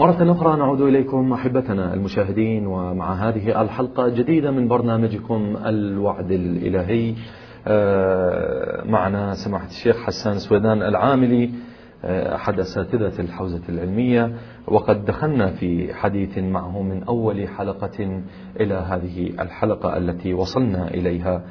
مرة أخرى نعود إليكم أحبتنا المشاهدين ومع هذه الحلقة الجديدة من برنامجكم الوعد الإلهي. آه، معنا سماحة الشيخ حسان سويدان العاملي آه، أحد أساتذة الحوزة العلمية وقد دخلنا في حديث معه من أول حلقة إلى هذه الحلقة التي وصلنا إليها. آه،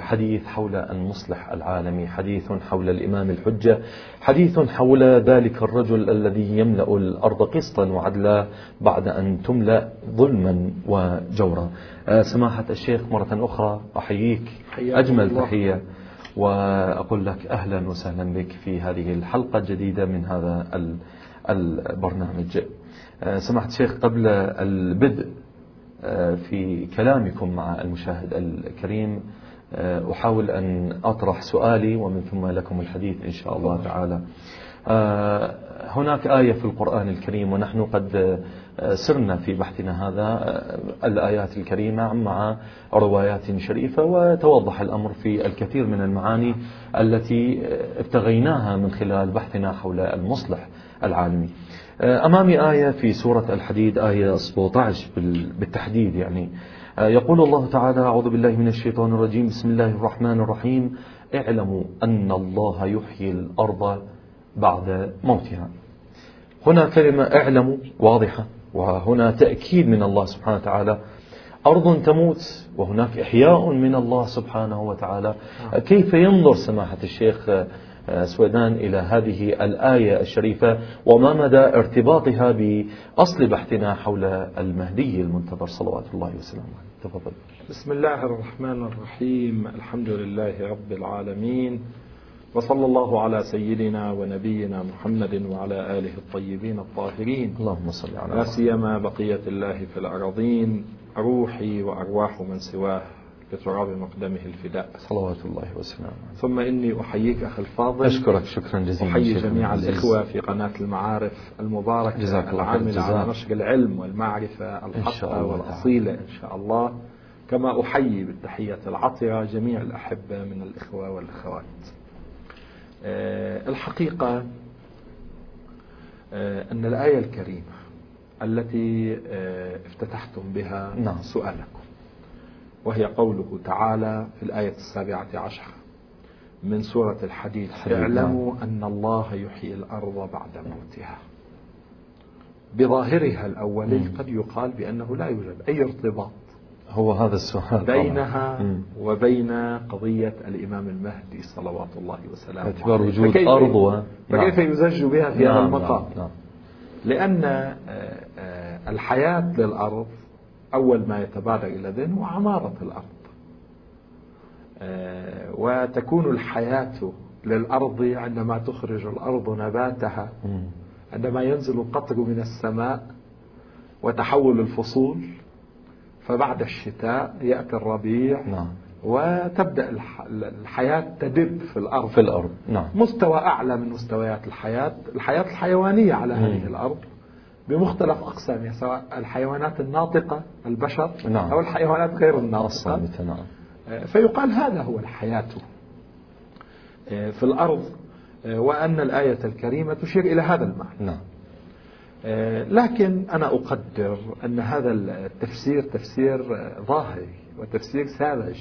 حديث حول المصلح العالمي حديث حول الإمام الحجة حديث حول ذلك الرجل الذي يملأ الأرض قسطا وعدلا بعد أن تملأ ظلما وجورا. آه، سماحة الشيخ مرة أخرى أحييك. أجمل تحية. وأقول لك أهلا وسهلا بك في هذه الحلقة الجديدة من هذا البرنامج. آه، سماحة الشيخ قبل البدء في كلامكم مع المشاهد الكريم آه، أحاول أن أطرح سؤالي ومن ثم لكم الحديث إن شاء الله تعالى. آه، هناك آية في القرآن الكريم ونحن قد آه، سرنا في بحثنا هذا الآيات الكريمة مع روايات شريفة وتوضح الأمر في الكثير من المعاني التي ابتغيناها من خلال بحثنا حول المصلح العالمي. أمامي آية في سورة الحديد آية 17 بالتحديد يعني. آه، يقول الله تعالى أعوذ بالله من الشيطان الرجيم. بسم الله الرحمن الرحيم. اعلموا أن الله يحيي الأرض بعد موتها. هنا كلمة اعلموا واضحة وهنا تأكيد من الله سبحانه وتعالى. أرض تموت وهناك إحياء من الله سبحانه وتعالى. كيف ينظر سماحة الشيخ؟ آه، سويدان إلى هذه الآية الشريفة. وما مدى ارتباطها بأصل بحثنا حول المهدي المنتظر صلوات الله وسلامه. تفضل. بسم الله الرحمن الرحيم. الحمد لله رب العالمين. وصلى الله على سيدنا ونبينا محمد وعلى آله الطيبين الطاهرين. اللهم صل على لا سيما بقية الله في الأراضين روحي وأرواح من سواه. بتراب مقدمه الفداء. صلوات الله وسلامه ثم إني أحييك أخي الفاضل. أشكرك شكرا جزيلا أحيي جميع الإخوة في قناة المعارف المباركة جزاك الله العاملة على نشر العلم والمعرفة الحقة والأصيلة إن شاء الله. كما أحيي بالتحية العطرة جميع الأحبة من الإخوة والأخوات. أه الحقيقة أه أن الآية الكريمة التي أه افتتحتم بها نعم. سؤالكم. وهي قوله تعالى في الآية السابعة عشر من سورة الحديد. اعلموا أن الله يحيي الأرض بعد موتها. بظاهرها الأولي قد يقال بأنه لا يوجد أي ارتباط هو هذا السؤال بينها وبين قضية الإمام المهدي صلوات الله وسلامه باعتبار وجود أرض و... فكيف نعم. يزج بها في نعم هذا المقام؟ نعم نعم. لأن آه، آه، الحياة للأرض أول ما يتبادر إلى ذهن هو عمارة الأرض. آه، وتكون الحياة للأرض عندما تخرج الأرض نباتها عندما ينزل القطر من السماء وتحول الفصول فبعد الشتاء يأتي الربيع نعم. وتبدأ الحياة تدب في الأرض. في الأرض. نعم. مستوى أعلى من مستويات الحياة الحياة الحيوانية على هذه الأرض. بمختلف أقسامها سواء الحيوانات الناطقة البشر نعم. أو الحيوانات غير الناطقة نعم. آه، فيقال هذا هو الحياة آه، في الأرض آه، وأن الآية الكريمة تشير إلى هذا المعنى نعم. لكن أنا أقدر أن هذا التفسير تفسير ظاهري وتفسير ساذج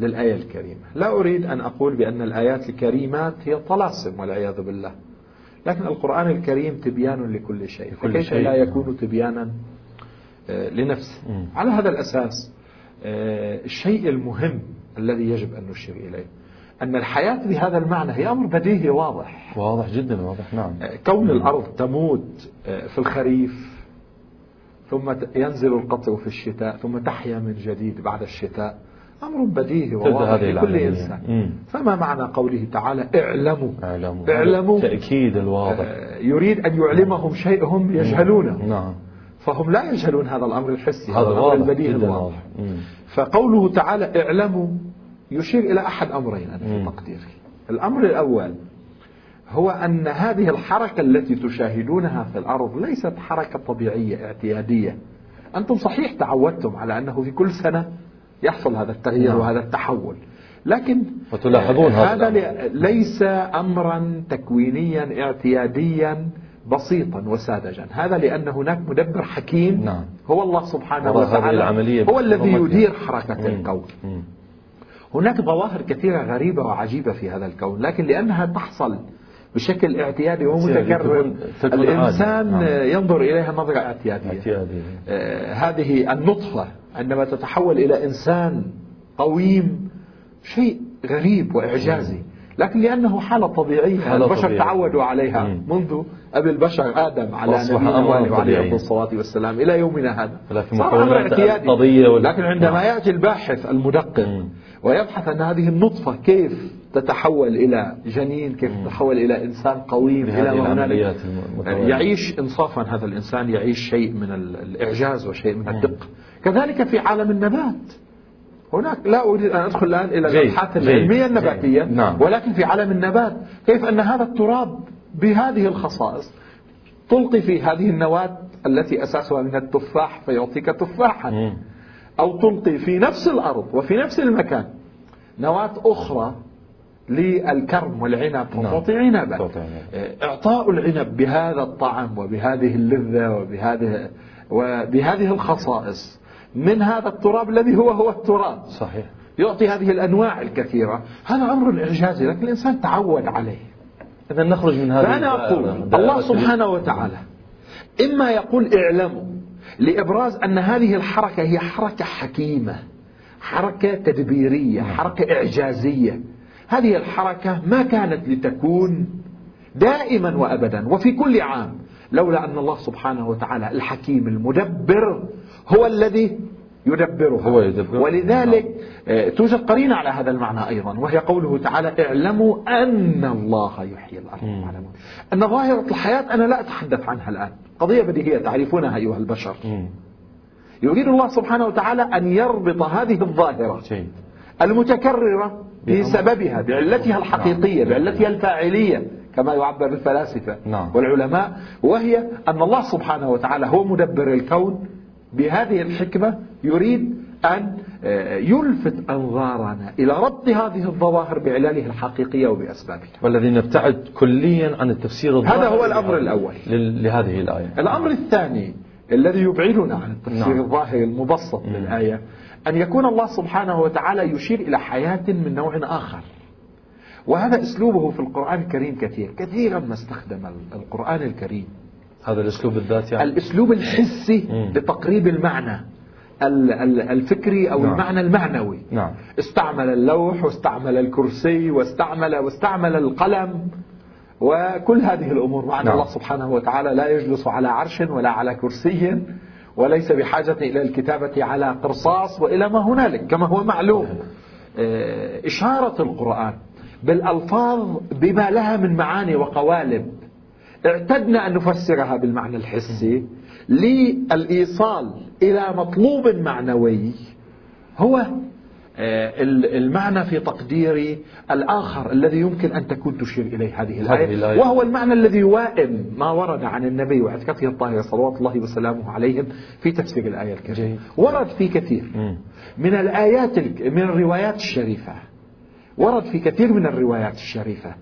للآية الكريمة لا أريد أن أقول بأن الآيات الكريمات هي طلاسم والعياذ بالله لكن القرآن الكريم تبيان لكل شيء. فكيف لا يكون تبيانا آه، لنفسه؟ على هذا الأساس آه، الشيء المهم الذي يجب أن نشير إليه أن الحياة بهذا المعنى هي أمر بديهي واضح. واضح جدا واضح نعم. آه، كون الأرض تموت في الخريف ثم ينزل القطر في الشتاء ثم تحيا من جديد بعد الشتاء أمر بديهي وواضح لكل إنسان. مم. فما معنى قوله تعالى اعلموا؟ اعلموا, اعلموا. تأكيد الواضح. آه يريد أن يعلمهم شيء هم يجهلونه. نعم. فهم لا يجهلون هذا الأمر الحسي هذا الأمر البديهي الواضح. فقوله تعالى اعلموا يشير إلى أحد أمرين أنا في تقديري. الأمر الأول هو أن هذه الحركة التي تشاهدونها في الأرض ليست حركة طبيعية اعتيادية. أنتم صحيح تعودتم على أنه في كل سنة يحصل هذا التغيير نعم. وهذا التحول لكن وتلاحظون هذا, هذا ليس أمرا تكوينيا اعتياديا بسيطا وساذجا هذا لأن هناك مدبر حكيم نعم. هو الله سبحانه وتعالى هو الذي. يدير حركة مم. الكون مم. هناك ظواهر كثيرة غريبة وعجيبة في هذا الكون لكن لأنها تحصل بشكل اعتيادي ومتكرر الإنسان. نعم. ينظر إليها نظرة اعتيادية اعتيادي آه، هذه النطفة عندما تتحول إلى إنسان قويم شيء غريب وإعجازي لكن لأنه حالة طبيعية حالة البشر طبيعية. تعودوا عليها مم. منذ أبي البشر آدم على نبينا عليه. الصلاة والسلام إلى يومنا هذا لكن اعتيادي وال- لكن عندما نعم. يأتي الباحث المدقق مم. ويبحث أن هذه النطفة كيف تتحول إلى جنين كيف تتحول إلى إنسان قويم إلى ما هنالك المتوالية. يعيش إنصافا هذا الإنسان يعيش شيء من ال- الإعجاز وشيء من الدقة كذلك في عالم النبات هناك لا أريد أن أدخل الآن إلى. الأبحاث. العلمية النباتية. نعم. ولكن في عالم النبات كيف أن هذا التراب بهذه الخصائص تلقي في هذه النواة التي أساسها من التفاح فيعطيك تفاحا مم. أو تلقي في نفس الأرض وفي نفس المكان نواة أخرى للكرم والعنب نعم. فتعطي عنبا تعطي عنب. إعطاء العنب بهذا الطعم وبهذه اللذة وبهذه وبهذه الخصائص من هذا التراب الذي هو هو التراب. صحيح. يعطي هذه الأنواع الكثيرة. هذا أمر إعجازي لكن الإنسان تعود عليه. إذا نخرج من هذه فأنا أقول. الله سبحانه وتعالى إما يقول اعلموا لإبراز أن هذه الحركة هي حركة حكيمة حركة تدبيرية حركة إعجازية. هذه الحركة ما كانت لتكون دائما وأبدا. وفي كل عام لولا أن الله سبحانه وتعالى الحكيم المدبر هو الذي يدبرها هو يدبر. ولذلك آه، توجد قرينة على هذا المعنى أيضا وهي قوله تعالى اعلموا أن الله يحيي الأرض. أن ظاهرة الحياة أنا لا أتحدث عنها الآن قضية بديهية تعرفونها أيها البشر. يريد الله سبحانه وتعالى أن يربط هذه الظاهرة جيد المتكررة. بسببها بعلتها الحقيقية نعم. بعلتها الفاعلية كما يعبر الفلاسفة نعم. والعلماء وهي أن الله سبحانه وتعالى هو مدبر الكون بهذه الحكمة يريد أن آه، يلفت أنظارنا إلى ربط هذه الظواهر بعلالها الحقيقية وبأسبابها والذي نبتعد كليا عن التفسير الظاهر هذا هو الأمر الأول. لهذه الآية. الأمر الثاني الذي يبعدنا عن التفسير نعم. الظاهري المبسط للآية أن يكون الله سبحانه وتعالى يشير إلى حياة من نوع آخر. وهذا أسلوبه في القرآن الكريم كثير كثيرا ما استخدم القرآن الكريم. هذا الأسلوب بالذات يعني. الأسلوب الحسي مم. لتقريب المعنى. ال- ال- الفكري أو نعم. المعنى المعنوي. نعم. استعمل اللوح واستعمل الكرسي واستعمل واستعمل القلم وكل هذه الأمور. مع أن نعم. الله سبحانه وتعالى لا يجلس على عرش ولا على كرسي وليس بحاجة إلى الكتابة على قرصاص وإلى ما هنالك كما هو معلوم. آه، إشارة القرآن بالألفاظ بما لها من معاني وقوالب. اعتدنا أن نفسرها بالمعنى الحسي للإيصال إلى مطلوب معنوي هو آه، ال- المعنى في تقديري الآخر الذي يمكن أن تكون تشير إليه هذه الآية. وهو المعنى الذي يوائم ما ورد عن النبي وعتكته الطاهرة صلوات الله وسلامه عليهم في تفسير الآية الكريمة. ورد في كثير. من الآيات من الروايات الشريفة ورد في كثير من الروايات الشريفة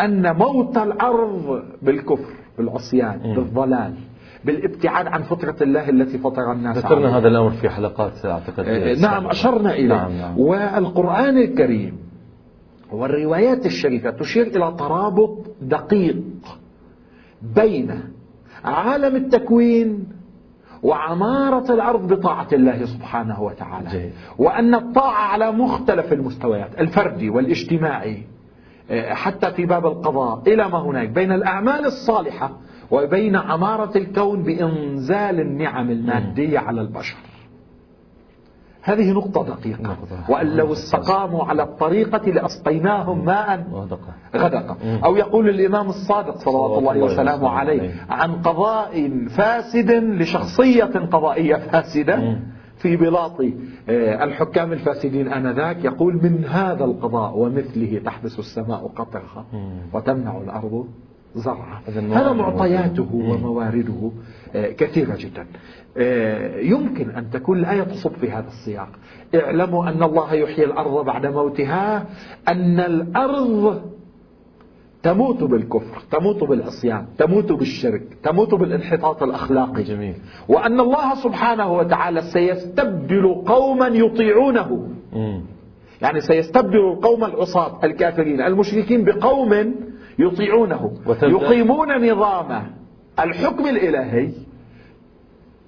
أن موت الأرض بالكفر بالعصيان مم. بالضلال بالابتعاد عن فطرة الله التي فطر الناس ذكرنا عليها. هذا الأمر في حلقات أعتقد آه، نعم أشرنا إليه نعم نعم والقرآن الكريم والروايات الشريفة تشير إلى ترابط دقيق بين عالم التكوين وعمارة الأرض بطاعة الله سبحانه وتعالى جيد. وأن الطاعة على مختلف المستويات الفردي والاجتماعي حتى في باب القضاء إلى ما هناك بين الأعمال الصالحة وبين عمارة الكون بإنزال النعم المادية على البشر هذه نقطة دقيقة. وأن لو استقاموا على الطريقة لأسقيناهم ماء مم. أو يقول الإمام الصادق صلوات الله وسلامه عليه عن قضاء فاسد لشخصية قضائية فاسدة. في بلاط آه، الحكام الفاسدين آنذاك يقول من هذا القضاء ومثله تحبس السماء قطرها. وتمنع الأرض زرعها هذا معطياته. وموارده آه، كثيرة جدا آه، يمكن أن تكون الآية تصب في هذا السياق اعلموا أن الله يحيي الأرض بعد موتها أن الأرض تموت بالكفر تموت بالعصيان تموت بالشرك تموت بالانحطاط الأخلاقي. جميل. وأن الله سبحانه وتعالى سيستبدل قوما يطيعونه. يعني سيستبدل القوم العصاة الكافرين المشركين بقوم يطيعونه يقيمون نظام الحكم الإلهي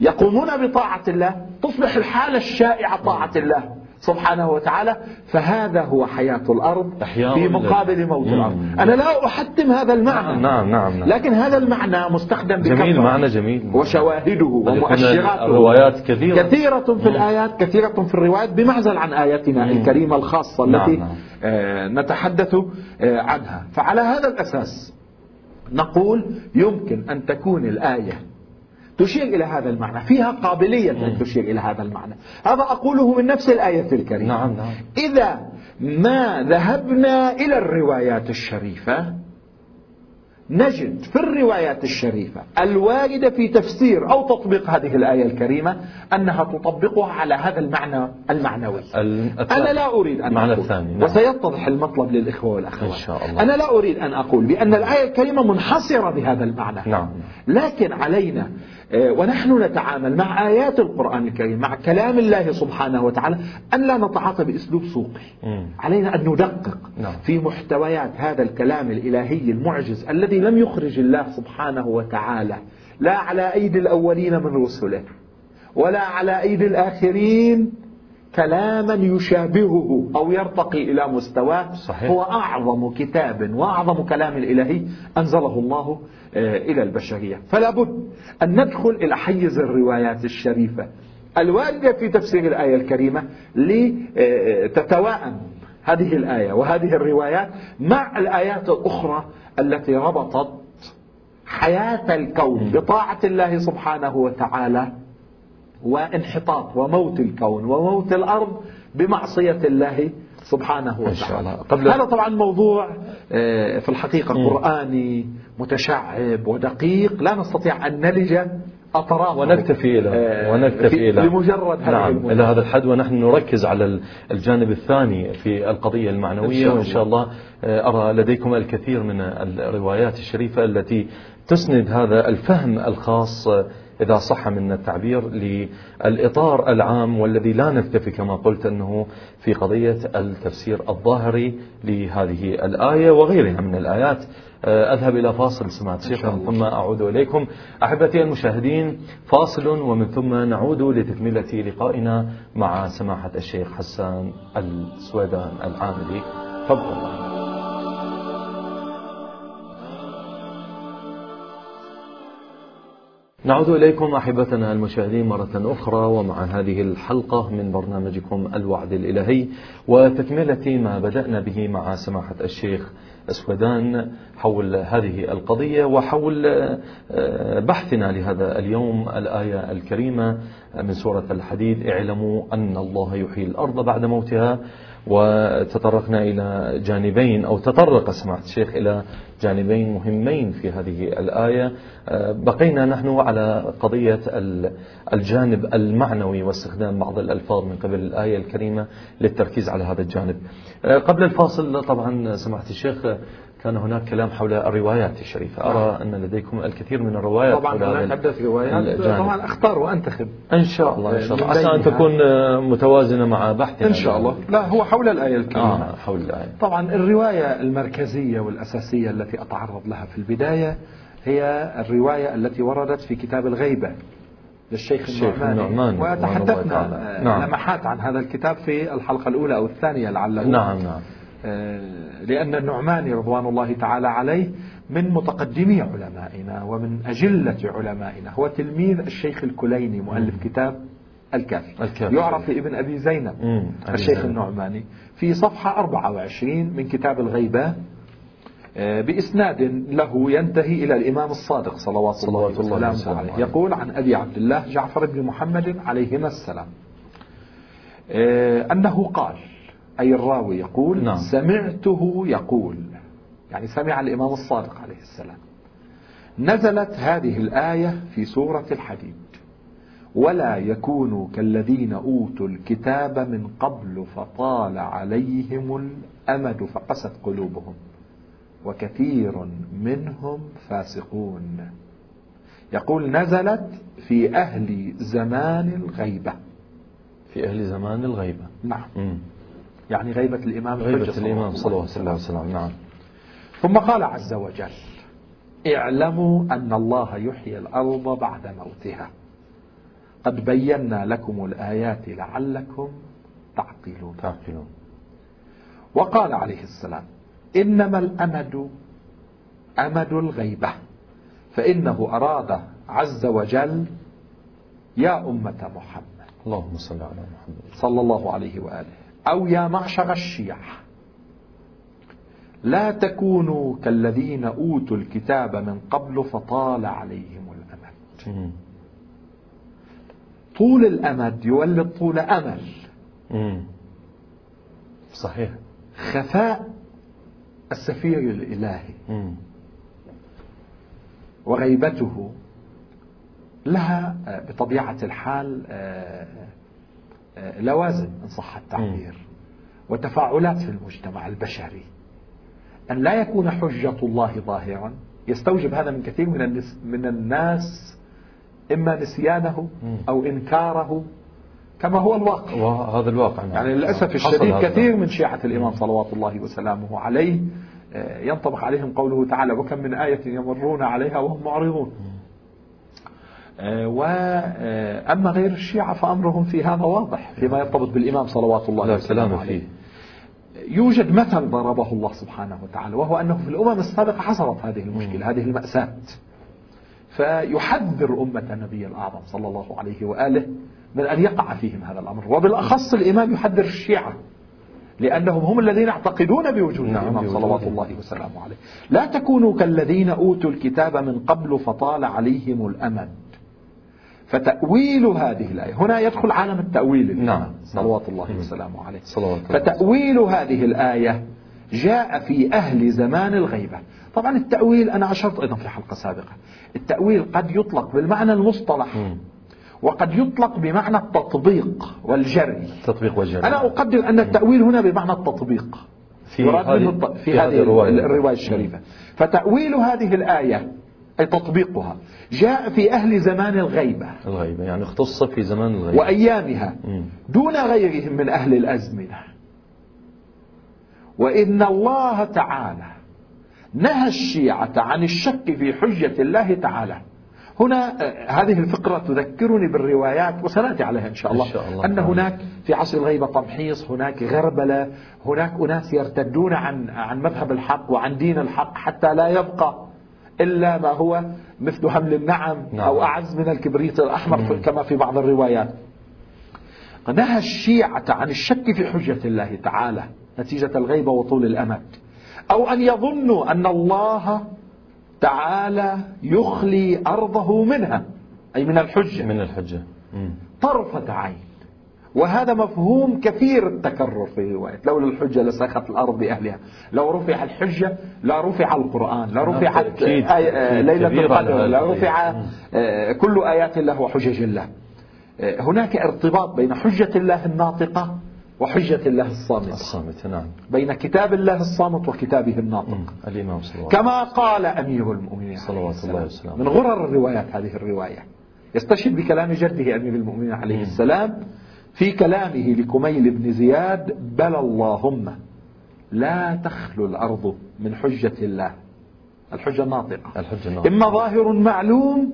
يقومون بطاعة الله تصبح الحالة الشائعة طاعة الله. سبحانه وتعالى فهذا هو حياة الأرض في. مقابل موت. الأرض. أنا لا أحتم هذا المعنى. نعم نعم نعم لكن هذا المعنى مستخدم جميل بكثرة. معنى جميل. وشواهده ومؤشراته. الروايات كثيرة. كثيرة في الآيات كثيرة في الروايات بمعزل عن آياتنا الكريمة الخاصة نعم، التي نعم. آه، نتحدث آه، عنها. فعلى هذا الأساس نقول يمكن أن تكون الآية تشير إلى هذا المعنى. فيها قابلية أن تشير إلى هذا المعنى. هذا أقوله من نفس الآية الكريمة نعم نعم. إذا ما ذهبنا إلى الروايات الشريفة نجد في الروايات الشريفة الواردة في تفسير أو تطبيق هذه الآية الكريمة أنها تطبقها على هذا المعنى المعنوي. ال- أنا لا أريد أن أقول. الثاني نعم. وسيتضح المطلب للإخوة والأخوات. إن شاء الله. أنا لا أريد أن أقول بأن الآية الكريمة منحصرة بهذا المعنى. نعم. لكن علينا ونحن نتعامل مع آيات القرآن الكريم مع كلام الله سبحانه وتعالى أن لا نتعاطى بأسلوب سوقي. علينا أن ندقق نعم. في محتويات هذا الكلام الإلهي المعجز الذي لم يخرج الله سبحانه وتعالى لا على أيدي الأولين من رسله ولا على أيدي الآخرين كلاما يشابهه أو يرتقي إلى مستواه صحيح. هو أعظم كتاب وأعظم كلام إلهي أنزله الله آه، إلى البشرية فلا بد أن ندخل إلى حيز الروايات الشريفة الواردة في تفسير الآية الكريمة لتتواءم هذه الآية وهذه الروايات مع الآيات الأخرى التي ربطت حياة الكون بطاعة الله سبحانه وتعالى وانحطاط وموت الكون وموت الأرض بمعصية الله سبحانه إن شاء وتعالى. الله. قبل- هذا طبعا موضوع آه، في الحقيقة قرآني متشعب ودقيق. لا نستطيع أن نلج أطرافه ونكتفي إلى آه، ونكتفي في- إلى لمجرد هذه نعم. إلى هذا الحد ونحن نركز على ال- الجانب الثاني في القضية المعنوية. وإن شاء الله. آه، أرى لديكم الكثير من الروايات الشريفة التي تسند هذا الفهم الخاص إذا صح منا التعبير للإطار العام والذي لا نكتفي كما قلت أنه في قضية التفسير الظاهري لهذه الآية وغيرها من الآيات. آه، أذهب إلى فاصل سمعت شيخ ثم أعود إليكم. أحبتي المشاهدين فاصل ومن ثم نعود لتكملة لقائنا مع سماحة الشيخ حسان السويدان العاملي. فابقوا الله نعود إليكم أحبتنا المشاهدين مرة أخرى ومع هذه الحلقة من برنامجكم الوعد الإلهي وتكملة ما بدأنا به مع سماحة الشيخ أسودان حول هذه القضية وحول آه، بحثنا لهذا اليوم الآية الكريمة من سورة الحديد اعلموا أن الله يحيي الأرض بعد موتها. وتطرقنا إلى جانبين أو تطرق سماحة الشيخ إلى جانبين مهمين في هذه الآية. آه، بقينا نحن على قضية ال- الجانب المعنوي واستخدام بعض الألفاظ من قبل الآية الكريمة للتركيز على هذا الجانب. آه، قبل الفاصل طبعا سماحة الشيخ كان هناك كلام حول الروايات الشريفة. أرى أن لديكم الكثير من الروايات طبعا هناك عدة روايات. طبعا أختار وأنتخب. إن شاء الله إن شاء الله. عسى أن. تكون متوازنة مع بحثنا إن شاء الله. لا هو حول الآية الكريمة. آه حول الآية. طبعا الرواية المركزية والأساسية التي أتعرض لها في البداية هي الرواية التي وردت في كتاب الغيبة للشيخ الشيخ النعماني. وتحدثنا نعم. لمحات عن هذا الكتاب في الحلقة الأولى أو الثانية لعله. نعم نعم. لأن النعماني رضوان الله تعالى عليه من متقدمي علمائنا ومن أجلة علمائنا هو تلميذ الشيخ الكليني مؤلف كتاب الكافي الكافي. يعرف ابن أبي زينب الشيخ زينب. النعماني في صفحة 24 من كتاب الغيبة آه، بإسناد له ينتهي إلى الإمام الصادق صلوات, صلوات الله الله وسلامه عليه. يقول عن أبي عبد الله جعفر بن محمد عليهما السلام آه، أنه قال أي الراوي يقول نعم. سمعته يقول. يعني سمع الإمام الصادق عليه السلام. نزلت هذه الآية في سورة الحديد. ولا يكونوا كالذين أوتوا الكتاب من قبل فطال عليهم الأمد. فقست قلوبهم. وكثير منهم فاسقون. يقول نزلت في أهل زمان الغيبة. في أهل زمان الغيبة. نعم. مم. يعني غيبة الإمام غيبة الإمام صلى الله عليه وسلم نعم. ثم قال عز وجل اعلموا أن الله يحيي الأرض بعد موتها. قد بينا لكم الآيات لعلكم تعقلون. تعقلون. وقال عليه السلام إنما الأمد أمد الغيبة فإنه أراد عز وجل يا أمة محمد. اللهم صل على محمد. صلى الله عليه وآله. أو يا معشر الشيعة. لا تكونوا كالذين أوتوا الكتاب من قبل فطال عليهم الأمد طول الأمد يولد طول أمل. صحيح. خفاء السفير الإلهي. وغيبته لها بطبيعة الحال آه، آه، لوازم إن صح التعبير. وتفاعلات في المجتمع البشري. أن لا يكون حجة الله ظاهرا يستوجب هذا من كثير من من الناس إما نسيانه أو إنكاره كما هو الواقع. وهذا الواقع نعم. يعني للأسف الشديد كثير من شيعة الإمام صلوات الله وسلامه عليه آه، ينطبق عليهم قوله تعالى وكم من آية يمرون عليها وهم معرضون. وأما غير الشيعة فأمرهم في هذا واضح فيما يرتبط بالإمام صلوات الله وسلامه عليه. يوجد مثل ضربه الله سبحانه وتعالى وهو أنه في الأمم السابقة حصلت هذه المشكلة هذه المأساة. فيحذر أمة النبي الأعظم صلى الله عليه وآله من أن يقع فيهم هذا الأمر وبالأخص الإمام يحذر الشيعة لأنهم هم الذين يعتقدون بوجود نعم الإمام صلوات الله وسلامه عليه. لا تكونوا كالذين أوتوا الكتاب من قبل فطال عليهم الأمد. فتأويل هذه الآية. هنا يدخل عالم التأويل. نعم. صلوات الله وسلامه عليه. صلوات فتأويل هذه الآية جاء في أهل زمان الغيبة. طبعا التأويل أنا أشرت أيضا في حلقة سابقة التأويل قد يطلق بالمعنى المصطلح وقد يطلق بمعنى التطبيق والجري. التطبيق والجري. أنا أقدر أن التأويل هنا بمعنى التطبيق. في هذه, في هذه الرواية, الرواية الشريفة. فتأويل هذه الآية تطبيقها جاء في أهل زمان الغيبة. الغيبة يعني اختص في زمان الغيبة. وأيامها دون غيرهم من أهل الأزمنة. وإن الله تعالى نهى الشيعة عن الشك في حجة الله تعالى. هنا آه، هذه الفقرة تذكرني بالروايات وسنأتي عليها إن شاء الله, إن شاء الله. أن هناك في عصر الغيبة تمحيص هناك غربلة هناك أناس يرتدون عن عن مذهب الحق وعن دين الحق حتى لا يبقى إلا ما هو مثل حمل النعم نعم. أو أعز من الكبريت الأحمر مم. كما في بعض الروايات. نهى الشيعة عن الشك في حجة الله تعالى نتيجة الغيبة وطول الأمد. أو أن يظنوا أن الله تعالى يخلي أرضه منها أي من الحجة. من الحجة. طرفة عين. وهذا مفهوم كثير التكرر في الرواية لولا الحجة لسخت الأرض بأهلها لو رفع الحجة لا رفع القرآن لا رفعت آه، ليلة القدر لا رفع آه، كل آيات الله وحجج الله. آه، هناك ارتباط بين حجة الله الناطقة وحجة الله الصامت الصامت نعم. بين كتاب الله الصامت وكتابه الناطق. الإمام صلى الله كما قال أمير المؤمنين صلوات الله وسلم من غرر الروايات هذه الرواية. يستشهد بكلام جده أمير المؤمنين عليه السلام في كلامه لكميل بن زياد بل اللهم لا تخلو الأرض من حجة الله. الحجة الناطقة الحجة الناطقة إما ظاهر معلوم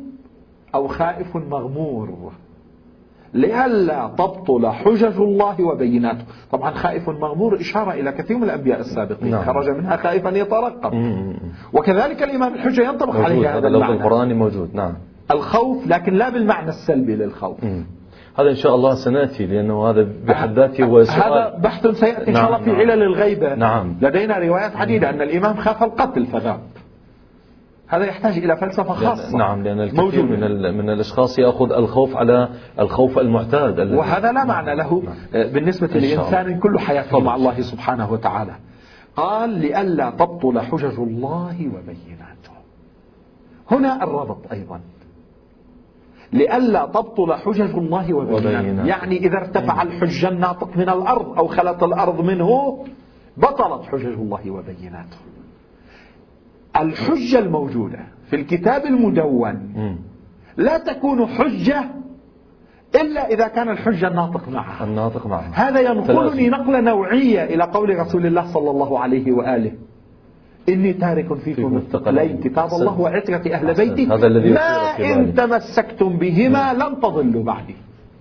أو خائف مغمور. لئلا تبطل حجج الله وبيناته. طبعا خائف مغمور إشارة إلى كثير من الأنبياء السابقين. نعم. خرج منها خائفا يترقب. وكذلك الإمام الحجة ينطبق عليه هذا اللفظ القرآني موجود نعم. الخوف لكن لا بالمعنى السلبي للخوف. مم. هذا إن شاء الله سنأتي لأنه هذا بحد ذاته هو سؤال. هذا بحث سيأتي إن شاء الله في نعم. علل الغيبة نعم. لدينا روايات عديدة أن الإمام خاف القتل فذهب هذا يحتاج إلى فلسفة خاصة. نعم لأن الكثير من, من الأشخاص يأخذ الخوف على الخوف المعتاد وهذا لا معنى له نعم. بالنسبة لإنسان كل حياته مع الله. سبحانه وتعالى. قال لئلا تبطل حجج الله وبيناته. هنا الربط أيضا. لئلا تبطل حجج الله وبيناته يعني إذا ارتفع الحج الناطق من الأرض أو خلت الأرض منه بطلت حجج الله وبيناته. الحجة الموجودة في الكتاب المدون لا تكون حجة إلا إذا كان الحجة الناطق معها. الناطق معها. هذا ينقلني نقلة نوعية إلى قول رسول الله صلى الله عليه وآله. إني تارك فيكم الثقلين. كتاب الله وعترة أهل بيتي. هذا الذي ما إن تمسكتم بهما لن تضلوا بعدي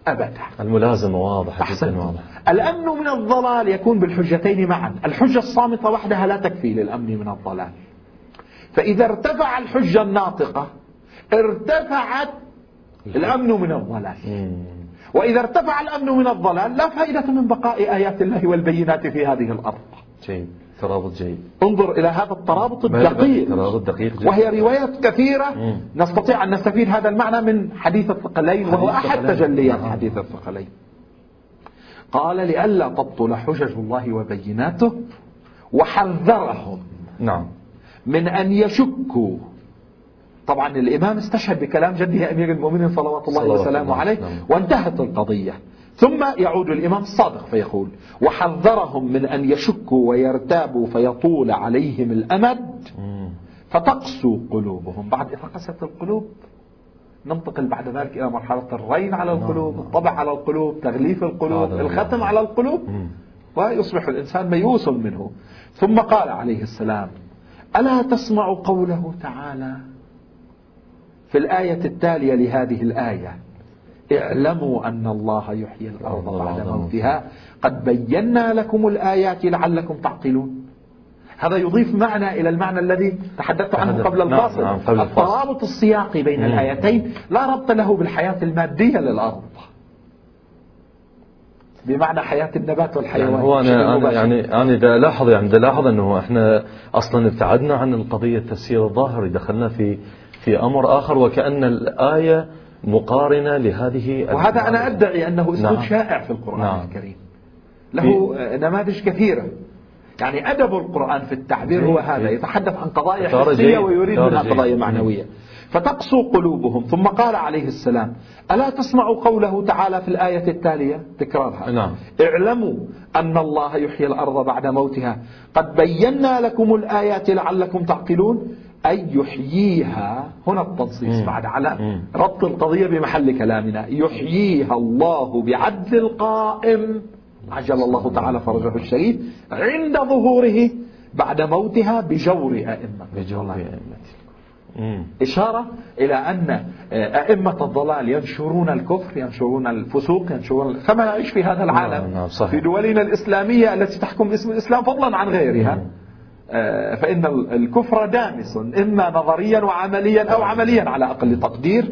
أبدا. الملازمة واضحة جدا واضحة. الأمن من الضلال يكون بالحجتين معا. الحجة الصامتة وحدها لا تكفي للأمن من الضلال. فإذا ارتفع الحجة الناطقة ارتفعت الأمن من الضلال. وإذا ارتفع الأمن من الضلال لا فائدة من بقاء آيات الله والبينات في هذه الأرض. جيد. ترابط جيد. انظر إلى هذا الترابط الدقيق. ترابط دقيق جدا. وهي روايات كثيرة. مم. نستطيع أن نستفيد هذا المعنى من حديث الثقلين وهو أحد تجليات نعم. حديث الثقلين. قال لئلا تبطل حجج الله وبيناته وحذرهم. نعم. من أن يشكوا. طبعا الإمام استشهد بكلام جده أمير المؤمنين صلوات الله وسلامه عليه. وانتهت القضية. ثم يعود الإمام الصادق فيقول وحذرهم من أن يشكوا ويرتابوا فيطول عليهم الأمد. فتقسو قلوبهم. بعد إذا قست القلوب. ننتقل بعد ذلك إلى مرحلة الرين على نعم، القلوب. الطبع على القلوب تغليف القلوب الختم على القلوب. ويصبح الإنسان ميؤوس منه. ثم قال عليه السلام ألا تسمع قوله تعالى في الآية التالية لهذه الآية؟ اعلموا أن الله يحيي الأرض بعد موتها. قد بينا لكم الآيات لعلكم تعقلون. هذا يضيف معنى إلى المعنى الذي تحدثت عنه قبل نعم، الفاصل. نعم قبل الترابط السياقي بين الآيتين لا ربط له بالحياة المادية للأرض. بمعنى حياة النبات والحيوان. يعني هو أنا, أنا يعني أنا إذا لاحظ يعني لاحظ أنه إحنا أصلا ابتعدنا عن القضية التفسير الظاهري. دخلنا في في أمر آخر وكأن الآية مقارنة لهذه وهذا أنا أدعي أنه أسلوب نعم. شائع في القرآن نعم. الكريم. له نماذج كثيرة. يعني أدب القرآن في التعبير هو هذا يتحدث عن قضايا حسية ويريد منها قضايا معنوية. فتقسو قلوبهم. ثم قال عليه السلام ألا تسمعوا قوله تعالى في الآية التالية؟ تكرارها. نعم. اعلموا أن الله يحيي الأرض بعد موتها. قد بينا لكم الآيات لعلكم تعقلون. أي يحييها. هنا التنصيص بعد على ربط القضية بمحل كلامنا. يحييها الله بعدل القائم. عجل الله تعالى فرجه الشريف عند ظهوره بعد موتها بجور أئمة. بجور أئمة. إشارة إلى أن أئمة الضلال ينشرون الكفر ينشرون الفسوق ينشرون كما نعيش في هذا العالم. نعم، نعم،. في دولنا الإسلامية التي تحكم اسم الإسلام فضلا عن غيرها. فإن الكفر دامس إما نظريا وعمليا أو عمليا على أقل تقدير.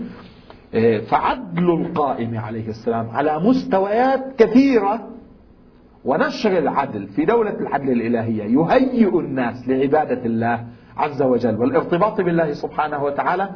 آه، فعدل القائم عليه السلام على مستويات كثيرة ونشر العدل في دولة العدل الإلهية يهيئ الناس لعبادة الله عز وجل والارتباط بالله سبحانه وتعالى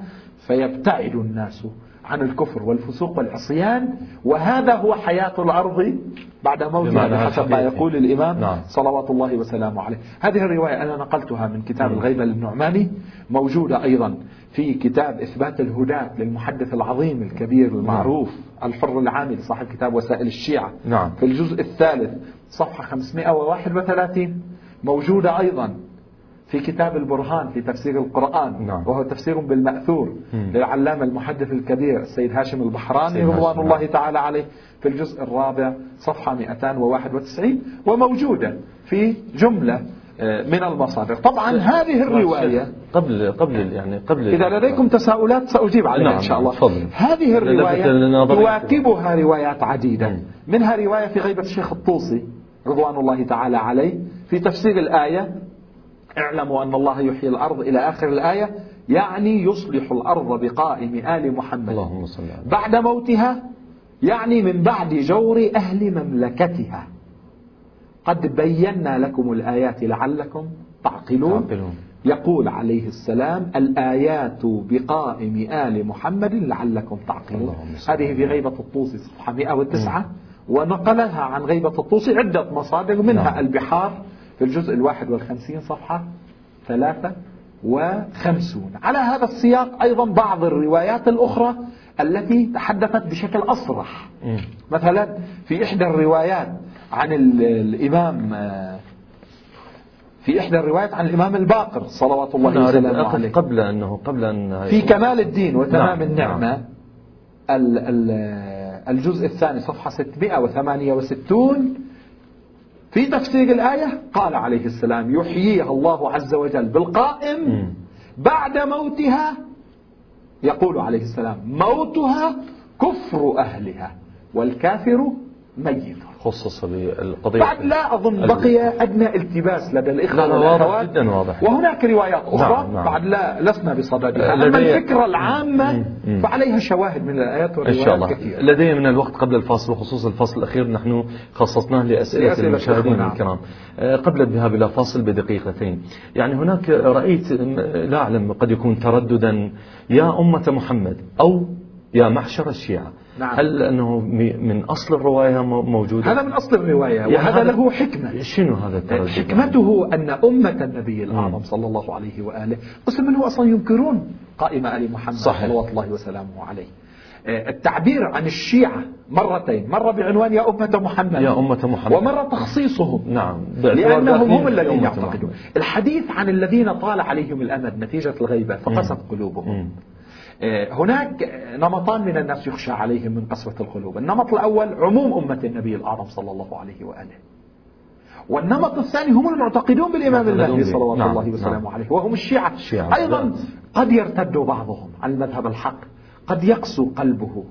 فيبتعد الناس عن الكفر والفسوق والعصيان وهذا هو حياة الأرض بعد موتها بحسب ما يقول الإمام نعم. صلوات الله وسلامه عليه هذه الرواية أنا نقلتها من كتاب نعم. الغيبة للنعماني موجودة أيضا في كتاب إثبات الهداة للمحدث العظيم الكبير المعروف نعم. الحر العامل صاحب كتاب وسائل الشيعة نعم. في الجزء الثالث صفحة 531 موجودة أيضا في كتاب البرهان في تفسير القرآن نعم. وهو تفسير بالمأثور مم. للعلامة المحدث الكبير السيد هاشم البحراني رضوان الله نعم. تعالى عليه في الجزء الرابع صفحة 291 وموجودة في جملة آه، من المصادر طبعا هذه الرواية قبل قبل يعني قبل إذا لديكم تساؤلات سأجيب عليها نعم إن شاء الله فضل. هذه الرواية تواكبها روايات عديدة منها رواية في غيبة الشيخ الطوسي رضوان الله تعالى عليه في تفسير الآية اعلموا أن الله يحيي الأرض إلى آخر الآية يعني يصلح الأرض بقائم آل محمد. اللهم صل بعد موتها يعني من بعد جور أهل مملكتها. قد بينا لكم الآيات لعلكم تعقلون. تعقلون. يقول عليه السلام الآيات بقائم آل محمد لعلكم تعقلون. هذه في غيبة الطوسي صفحة 109 ونقلها عن غيبة الطوسي عدة مصادر منها نعم. البحار في الجزء الواحد والخمسين صفحة ثلاثة وخمسون. على هذا السياق أيضا بعض الروايات الأخرى التي تحدثت بشكل أصرح. مثلا في إحدى الروايات عن الإمام في إحدى الروايات عن الإمام الباقر صلوات الله وسلامه عليه. قبل أنه قبل أن في كمال الدين وتمام نعم. النعمة نعم الجزء الثاني صفحة 668 في تفسير الآية قال عليه السلام يحييها الله عز وجل بالقائم بعد موتها يقول عليه السلام موتها كفر أهلها والكافر ميت خصص بالقضية بعد لا أظن بقي أدنى التباس لدى الإخوة لا واضح جدا واضح. وهناك روايات أخرى نعم. نعم بعد لا لسنا بصددها أما الفكرة العامة مم. فعليها شواهد من الآيات والروايات إن شاء الله. كثيرة. لدي من الوقت قبل الفاصل وخصوص الفصل الأخير نحن خصصناه لأسئلة, المشاهدين نعم. الكرام. آه، قبل الذهاب إلى فاصل بدقيقتين. يعني هناك رأيت لا أعلم قد يكون ترددا. يا أمة محمد أو يا محشر الشيعة نعم. هل أنه من أصل الرواية موجودة؟ هذا من أصل الرواية وهذا له حكمة. شنو هذا التردد حكمته أن أمة النبي الأعظم صلى الله عليه وآله قسم منه أصلا ينكرون قائمة آل محمد صحيح. صلوات الله وسلامه عليه؟ آه، التعبير عن الشيعة مرتين مرة بعنوان يا أمة محمد يا أمة محمد. ومرة تخصيصهم نعم لأنهم هم الذين يعتقدون. الحديث عن الذين طال عليهم الأمد نتيجة الغيبة فقست قلوبهم. آه، هناك نمطان من الناس يخشى عليهم من قسوة القلوب. النمط الأول عموم أمة النبي الأعظم صلى الله عليه وآله. والنمط الثاني هم المعتقدون بالإمام المهدي صلوات نعم الله وسلامه نعم عليه وهم الشيعة, الشيعة. أيضا قد يرتد بعضهم عن المذهب الحق قد يقسو قلبه.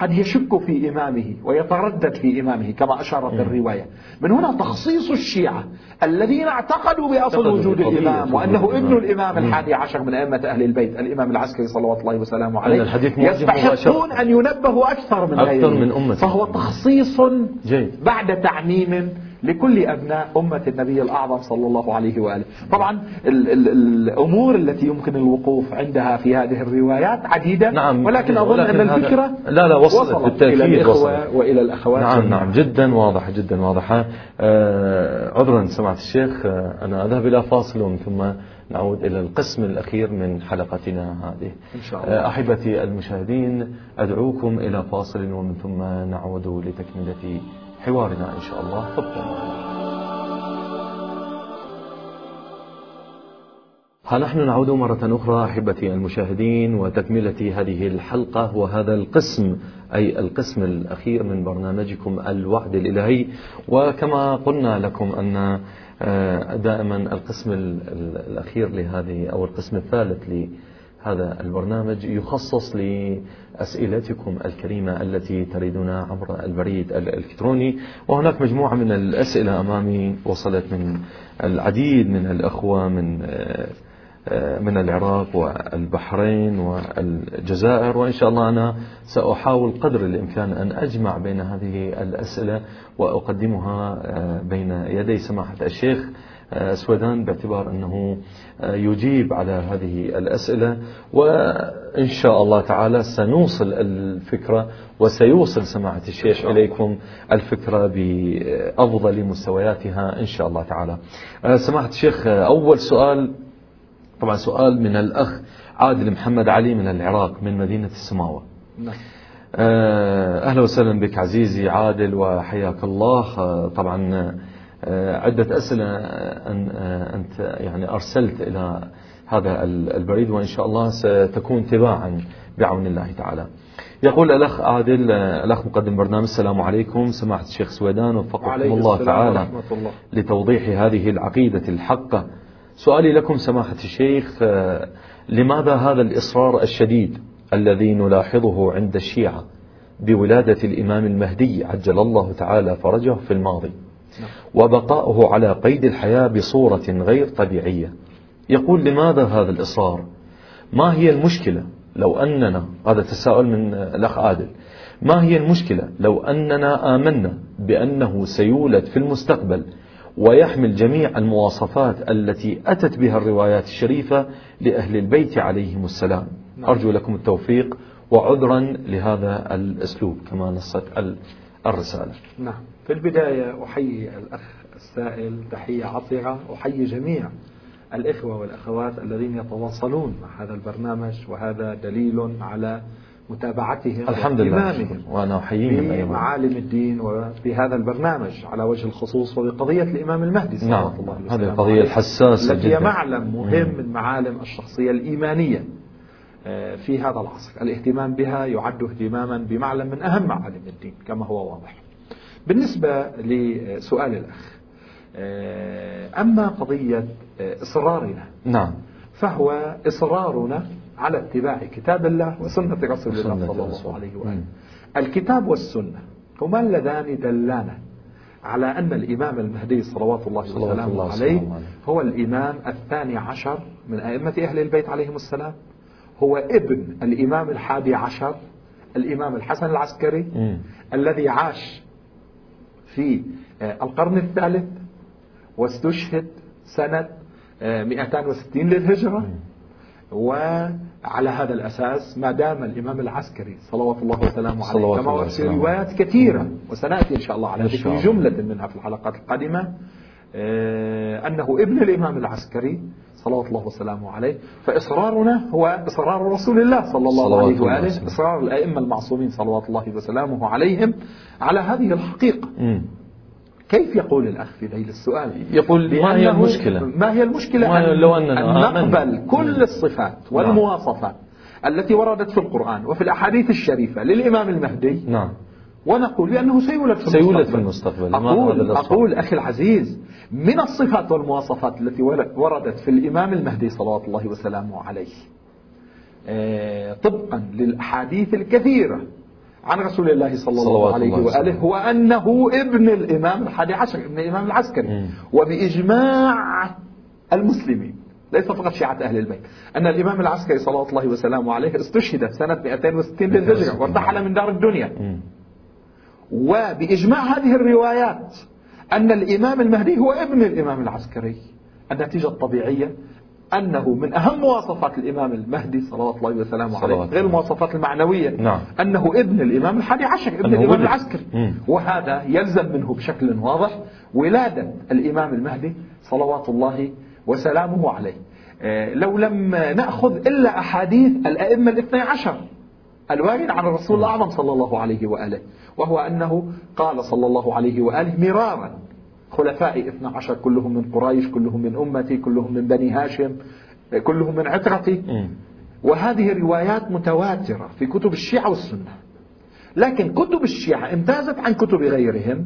قد يشك في إمامه ويتردد في إمامه كما أشارت الرواية. من هنا تخصيص الشيعة الذين اعتقدوا بأصل وجود الإمام وأنه ابن الإمام. الحادي عشر من أئمة أهل البيت الإمام العسكري صلوات الله وسلامه عليه يستحقون أن ينبهوا أكثر من أمة. فهو تخصيص. بعد تعميم لكل أبناء أمة النبي الأعظم صلى الله عليه وآله. طبعا ال ال الأمور التي يمكن الوقوف عندها في هذه الروايات عديدة نعم. ولكن أظن أن الفكرة لا لا وصلت, وصلت بالتأكيد إلى الإخوة وصلت. وإلى الأخوات. نعم نعم. جدا واضحة جدا واضحة. آه عذرا سمعت الشيخ آه أنا أذهب إلى فاصل ومن ثم نعود إلى القسم الأخير من حلقتنا هذه. إن شاء الله. آه، أحبتي المشاهدين أدعوكم إلى فاصل ومن ثم نعود لتكملة حوارنا إن شاء الله. تبقوا ها نحن نعود مرة أخرى أحبتي المشاهدين وتكملة هذه الحلقة وهذا القسم أي القسم الأخير من برنامجكم الوعد الإلهي. وكما قلنا لكم أن آه، دائما القسم الأخير لهذه أو القسم الثالث هذا البرنامج يخصص لأسئلتكم الكريمة التي تريدونها عبر البريد الإلكتروني. وهناك مجموعة من الأسئلة أمامي وصلت من العديد من الأخوة من من العراق والبحرين والجزائر. وإن شاء الله أنا سأحاول قدر الإمكان أن أجمع بين هذه الأسئلة وأقدمها بين يدي سماحة الشيخ سويدان باعتبار أنه يجيب على هذه الأسئلة وإن شاء الله تعالى سنوصل الفكرة وسيوصل سماحة الشيخ إليكم الفكرة بأفضل مستوياتها إن شاء الله تعالى. سماحة الشيخ أول سؤال طبعا سؤال من الأخ عادل محمد علي من العراق من مدينة السماوة. نعم. أهلا وسهلا بك عزيزي عادل وحياك الله. طبعا آه، عدة أسئلة أن آه، أنت يعني أرسلت إلى هذا البريد وإن شاء الله ستكون تباعا بعون الله تعالى. يقول الأخ عادل آه، الأخ مقدم برنامج السلام عليكم. سماحة الشيخ سويدان وفقكم الله تعالى الله. لتوضيح هذه العقيدة الحقة. سؤالي لكم سماحة الشيخ لماذا هذا الإصرار الشديد الذي نلاحظه عند الشيعة بولادة الإمام المهدي عجل الله تعالى فرجه في الماضي؟ وبقاؤه على قيد الحياة بصورة غير طبيعية. يقول لماذا هذا الإصرار؟ ما هي المشكلة؟ لو أننا هذا تساؤل من الأخ عادل. ما هي المشكلة؟ لو أننا آمنا بأنه سيولد في المستقبل ويحمل جميع المواصفات التي أتت بها الروايات الشريفة لأهل البيت عليهم السلام. نعم. أرجو لكم التوفيق وعذرا لهذا الأسلوب كما نصت الرسالة. نعم. في البداية أحيي الأخ السائل تحية عطرة أحيي جميع الإخوة والأخوات الذين يتواصلون مع هذا البرنامج وهذا دليل على متابعتهم الحمد لله وأنا أحييهم أيضا. بمعالم الدين وبهذا البرنامج على وجه الخصوص وبقضية الإمام المهدي صلى نعم الله عليه هذه القضية الحساسة التي هي جدا. معلم مهم من معالم الشخصية الإيمانية آه، في هذا العصر. الاهتمام بها يعد اهتماما بمعلم من أهم معالم الدين كما هو واضح. بالنسبة لسؤال الأخ آه، أما قضية آه، إصرارنا نعم فهو إصرارنا على اتباع كتاب الله وسنة رسول الله صلى. الله عليه. وآله الكتاب والسنة هما اللذان دلانا على أن الإمام المهدي صلوات الله وسلامه عليه. هو الإمام الثاني عشر من أئمة أهل البيت عليهم السلام هو ابن الإمام الحادي عشر الإمام الحسن العسكري. الذي عاش في آه، القرن الثالث واستشهد سنة آه، 260 للهجرة. وعلى هذا الأساس ما دام الإمام العسكري صلوات الله وسلامه عليه صلوات كما في روايات كثيرة وسنأتي إن شاء الله على ذكر. جملة منها في الحلقات القادمة آه، أنه ابن الإمام العسكري صلوات الله وسلامه عليه فإصرارنا هو إصرار رسول الله صلى الله عليه وآله. إصرار الأئمة المعصومين صلوات الله وسلامه عليهم على هذه الحقيقة. مم. كيف يقول الأخ في ذيل السؤال؟ يقول ما هي المشكلة؟ ما هي المشكلة؟ ما- أن, لو أننا أن. نقبل كل الصفات والمواصفات التي وردت في القرآن وفي الأحاديث الشريفة للإمام المهدي نعم. ونقول بأنه سيولد في سيولد المستقبل في المستقبل. أقول؟ أقول أخي العزيز من الصفات والمواصفات التي وردت في الإمام المهدي صلوات الله وسلامه عليه آه، طبقا للأحاديث الكثيرة عن رسول الله صلى الله عليه. وآله هو أنه ابن الإمام الحادي عشر ابن الإمام العسكري. وبإجماع المسلمين ليس فقط شيعة أهل البيت أن الإمام العسكري صلوات الله وسلامه عليه استشهد سنة 260 للهجرة وارتحل من دار الدنيا مم. وبإجماع هذه الروايات أن الإمام المهدي هو ابن الإمام العسكري النتيجة الطبيعية أنه من أهم مواصفات الإمام المهدي صلوات الله وسلامه عليه غير. المواصفات المعنوية نعم. أنه ابن الإمام الحادي عشر ابن الإمام ولد. العسكري مم. وهذا يلزم منه بشكل واضح ولادة الإمام المهدي صلوات الله وسلامه عليه آه، لو لم نأخذ إلا أحاديث الأئمة الاثني عشر الوارد عن الرسول الأعظم صلى الله عليه وآله وهو أنه قال صلى الله عليه وآله مرارا خلفائي اثنى عشر كلهم من قريش كلهم من أمتي كلهم من بني هاشم كلهم من عترتي مم. وهذه روايات متواترة في كتب الشيعة والسنة لكن كتب الشيعة امتازت عن كتب غيرهم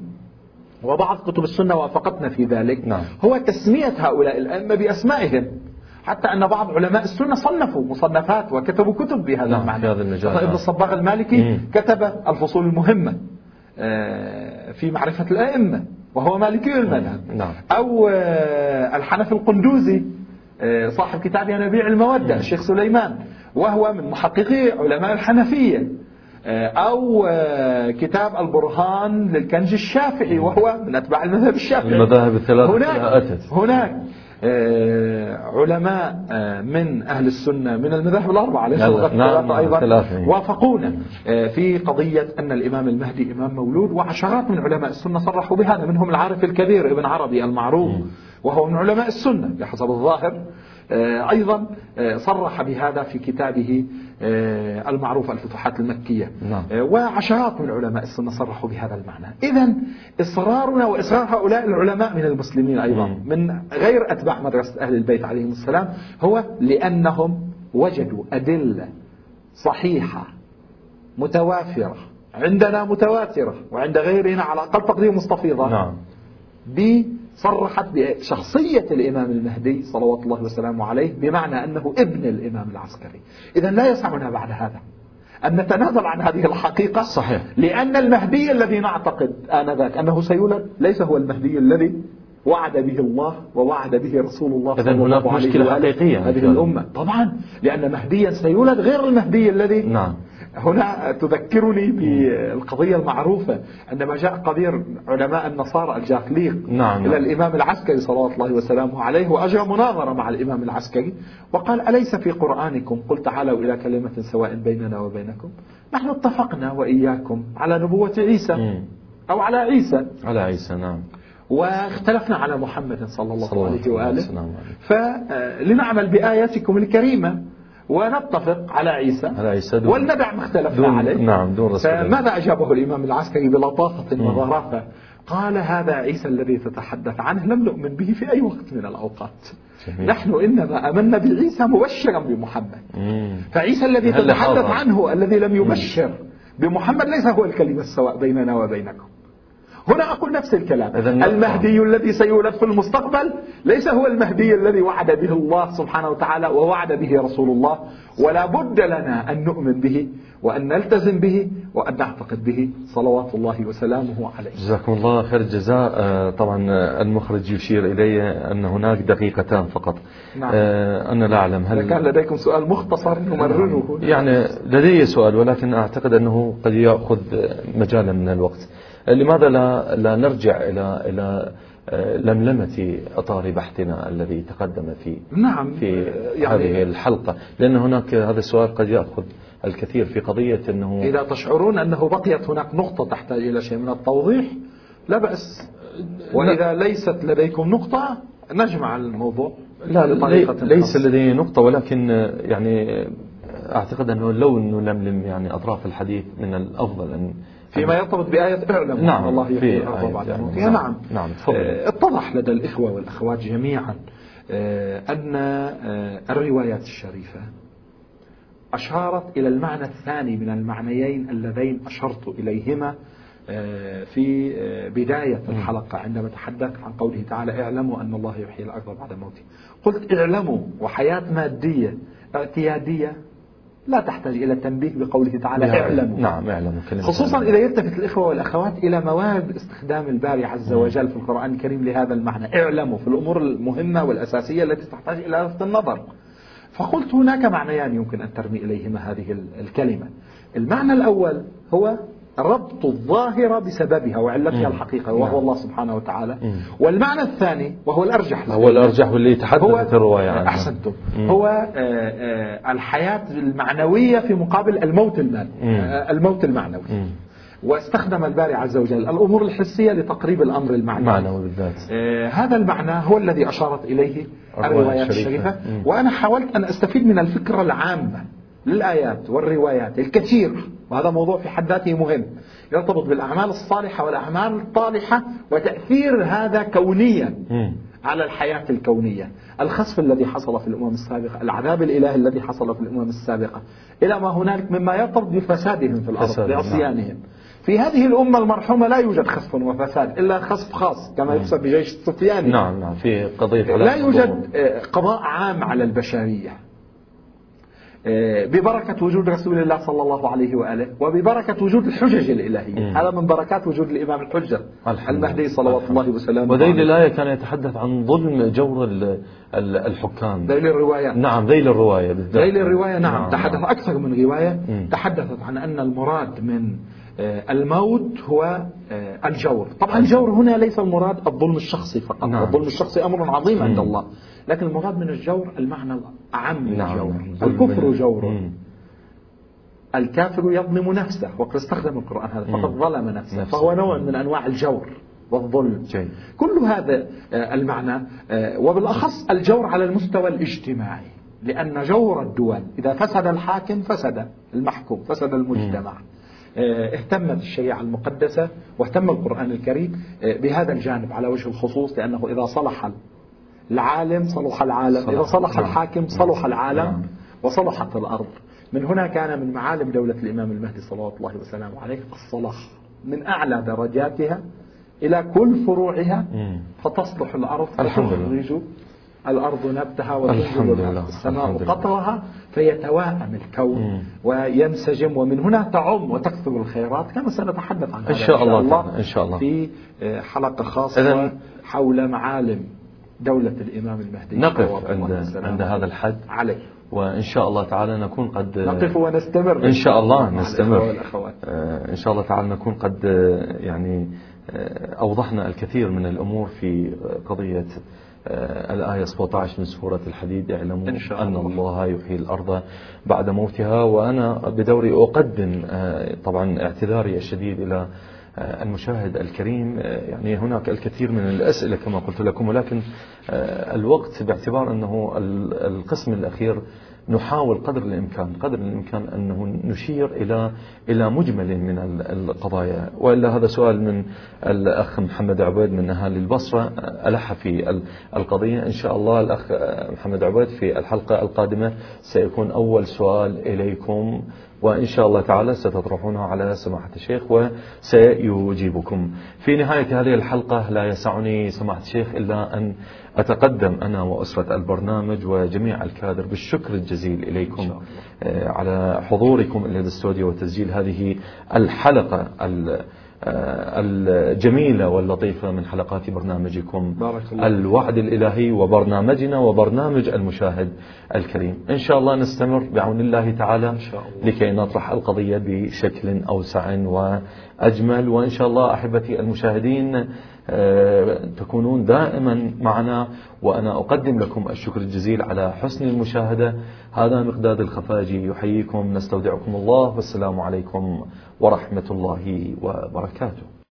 وبعض كتب السنة وافقتنا في ذلك نعم. هو تسمية هؤلاء الأئمة بأسمائهم حتى أن بعض علماء السنة صنفوا مصنفات وكتبوا كتب بهذا نعم، المعنى هذا المجال، مثلا ابن نعم. الصباغ المالكي مم. كتب الفصول المهمة آه، في معرفة الأئمة وهو مالكي المذهب نعم. أو آه، الحنفي القندوزي آه، صاحب كتاب ينابيع المودة الشيخ سليمان وهو من محققي علماء الحنفية أو كتاب البرهان للكنج الشافعي وهو من أتباع المذهب الشافعي المذاهب الثلاثة هناك أتت. هناك آه، علماء آه، من أهل السنة من المذاهب الأربعة ليس نعم، نعم، أيضا. وافقونا آه، في قضية أن الإمام المهدي إمام مولود وعشرات من علماء السنة صرحوا بهذا منهم العارف الكبير ابن عربي المعروف وهو من علماء السنة بحسب الظاهر أيضا آه، صرح بهذا في كتابه آه، المعروف الفتوحات المكية نعم. آه، وعشرات من علماء السنة صرحوا بهذا المعنى إذا إصرارنا وإصرار هؤلاء العلماء من المسلمين أيضا مم. من غير أتباع مدرسة أهل البيت عليهم السلام هو لأنهم وجدوا أدلة صحيحة متوافرة عندنا متواترة وعند غيرنا على أقل تقدير مستفيضة نعم صرحت بشخصية الإمام المهدي صلوات الله وسلامه عليه بمعنى أنه ابن الإمام العسكري إذا لا يسعنا بعد هذا أن نتنازل عن هذه الحقيقة صحيح. لأن المهدي الذي نعتقد آنذاك أنه سيولد ليس هو المهدي الذي وعد به الله ووعد به رسول الله الله هناك عليه مشكلة حقيقية هذه. الأمة طبعا لأن مهديا سيولد غير المهدي الذي نعم هنا تذكرني بالقضية المعروفة عندما جاء قدير علماء النصارى الجاقليق نعم، إلى نعم. الإمام العسكري صلوات الله وسلامه عليه وأجرى مناظرة مع الإمام العسكري وقال أليس في قرآنكم قل تعالوا إلى كلمة سواء بيننا وبينكم نحن اتفقنا وإياكم على نبوة عيسى. أو على عيسى على عيسى نعم واختلفنا على محمد صلى الله صلى الله عليه وآله وسلم. فلنعمل بآياتكم الكريمة ونتفق على عيسى. على عيسى دون ولندع ما اختلفنا عليه. نعم دون رسول فماذا أجابه الإمام العسكري بلطافة وظرافة؟ قال هذا عيسى الذي تتحدث عنه لم نؤمن به في أي وقت من الأوقات. جميل. نحن إنما أمنا بعيسى مبشرا بمحمد. مم. فعيسى الذي تتحدث عنه الذي لم يبشر مم. بمحمد ليس هو الكلمة السواء بيننا وبينكم. هنا أقول نفس الكلام. المهدي الذي سيولد في المستقبل ليس هو المهدي الذي وعد به الله سبحانه وتعالى ووعد به رسول الله ولا بد لنا أن نؤمن به وأن نلتزم به وأن نعتقد به. صلوات الله وسلامه عليه. جزاكم الله خير الجزاء. آه، طبعا المخرج يشير إلي أن هناك دقيقتان فقط. نعم. آه، أنا لا أعلم هل كان لديكم سؤال مختصر نمرره يعني لدي سؤال ولكن أعتقد أنه قد يأخذ مجالا من الوقت. لماذا لا, لا نرجع إلى إلى آه، لملمة أطار بحثنا الذي تقدم في نعم في يعني هذه الحلقة. لأن هناك هذا السؤال قد يأخذ الكثير في قضية أنه إذا تشعرون أنه بقيت هناك نقطة تحتاج إلى شيء من التوضيح لا بأس. وإذا ليست لديكم نقطة نجمع الموضوع لا ليس لدي نقطة ولكن يعني أعتقد أنه لو نلملم يعني أطراف الحديث من الأفضل أن فيما يرتبط بآية اعلم نعم الله يحيي الأرض بعد موتها. نعم نعم. آه، اتضح لدى الإخوة والأخوات جميعا آه، أن آه، الروايات الشريفة أشارت إلى المعنى الثاني من المعنيين اللذين أشرت إليهما في بداية الحلقة عندما تحدثت عن قوله تعالى اعلموا أن الله يحيي الأرض بعد موته قلت اعلموا وحياة مادية اعتيادية لا تحتاج إلى التنبيه بقوله تعالى نعم. اعلموا. نعم اعلموا خصوصا إذا يلتفت الإخوة والأخوات إلى موارد استخدام الباري عز وجل في القرآن الكريم لهذا المعنى. اعلموا في الأمور المهمة والأساسية التي تحتاج إلى لفت النظر. فقلت هناك معنيان يمكن أن ترمي إليهما هذه الكلمة. المعنى الأول هو ربط الظاهرة بسببها وعلتها الحقيقة وهو نعم. الله سبحانه وتعالى. والمعنى الثاني وهو الأرجح هو الأرجح واللي تحدثت الرواية عنه. أحسنتم. هو آه، آه، الحياة المعنوية في مقابل الموت المال. آه، الموت المعنوي. واستخدم الباري عز وجل الأمور الحسية لتقريب الأمر المعنوي. معنوي بالذات. آه هذا المعنى هو الذي أشارت إليه الروايات الشريفة, الشريفة. وأنا حاولت أن أستفيد من الفكرة العامة للآيات والروايات الكثير. وهذا موضوع في حد ذاته مهم. يرتبط بالأعمال الصالحة والأعمال الطالحة وتأثير هذا كونيا على الحياة الكونية. الخسف الذي حصل في الأمم السابقة العذاب الإلهي الذي حصل في الأمم السابقة إلى ما هنالك مما يرتبط بفسادهم في الأرض بعصيانهم نعم. في هذه الأمة المرحومة لا يوجد خسف وفساد إلا خسف خاص كما يحسب بجيش السفياني نعم نعم في قضية لا يوجد قضاء عام على البشرية. آه، ببركة وجود رسول الله صلى الله عليه وآله وببركة وجود الحجج الإلهية. هذا من بركات وجود الإمام الحجة المهدي صلوات الله وسلامه وذيل الآية كان يتحدث عن ظلم جور الحكام. ذيل الرواية. نعم ذيل الرواية بالذات. ذيل الرواية نعم, نعم تحدث نعم. أكثر من رواية. تحدثت عن أن المراد من آه، الموت هو آه، الجور. طبعا الجور هنا ليس المراد الظلم الشخصي فقط. نعم. الظلم الشخصي أمر عظيم عند الله. لكن المراد من الجور المعنى الأعم من نعم. الجور. الكفر جور. الكافر يظلم نفسه. وقد استخدم القرآن هذا. فقد ظلم نفسه. فهو نوع من أنواع الجور والظلم. جي. كل هذا آه، المعنى وبالأخص الجور على المستوى الاجتماعي. لأن جور الدول إذا فسد الحاكم فسد المحكوم فسد المجتمع. آه، اهتمت الشريعة المقدسة واهتم القرآن الكريم آه، بهذا الجانب على وجه الخصوص لأنه إذا صلح العالم صلح العالم صلح. إذا صلح نعم. الحاكم صلح. العالم نعم. وصلحت الأرض من هنا كان من معالم دولة الإمام المهدي صلوات الله وسلامه عليه الصلاح من أعلى درجاتها إلى كل فروعها فتصلح الأرض فتخرج الأرض نبتها وتنزل السماء قطرها فيتوائم الكون مم. وينسجم ومن هنا تعم وتكثر الخيرات كما سنتحدث عن إن شاء الله, الله إن شاء الله. في آه، حلقة خاصة حول معالم دولة الإمام المهدي نقف عند, عند هذا الحد. عليه. وإن شاء الله تعالى نكون قد نقف ونستمر. إن شاء الله نستمر. آه، إن شاء الله تعالى نكون قد آه، يعني أوضحنا الكثير من الأمور في قضية آه، الآية 17 من سورة الحديد اعلموا إن شاء الله. أن الله يحيي الأرض بعد موتها وأنا بدوري أقدم آه، طبعا اعتذاري الشديد إلى آه، المشاهد الكريم يعني هناك الكثير من الأسئلة كما قلت لكم ولكن الوقت باعتبار أنه القسم الأخير نحاول قدر الإمكان قدر الإمكان أنه نشير إلى إلى مجمل من القضايا. وإلا هذا سؤال من الأخ محمد عبيد من أهالي البصرة ألح في القضية. إن شاء الله الأخ محمد عبيد في الحلقة القادمة سيكون أول سؤال إليكم. وإن شاء الله تعالى ستطرحونها على سماحة الشيخ وسيجيبكم. في نهاية هذه الحلقة لا يسعني سماحة الشيخ إلا أن أتقدم أنا وأسرة البرنامج وجميع الكادر بالشكر الجزيل إليكم آه، على حضوركم إلى الاستوديو وتسجيل هذه الحلقة الجميلة واللطيفة من حلقات برنامجكم بارك الله. الوعد الإلهي وبرنامجنا وبرنامج المشاهد الكريم إن شاء الله نستمر بعون الله تعالى إن شاء الله. لكي نطرح القضية بشكل أوسع وأجمل وإن شاء الله أحبتي المشاهدين آه، تكونون دائما معنا وأنا أقدم لكم الشكر الجزيل على حسن المشاهدة هذا مقداد الخفاجي يحييكم نستودعكم الله والسلام عليكم ورحمة الله وبركاته.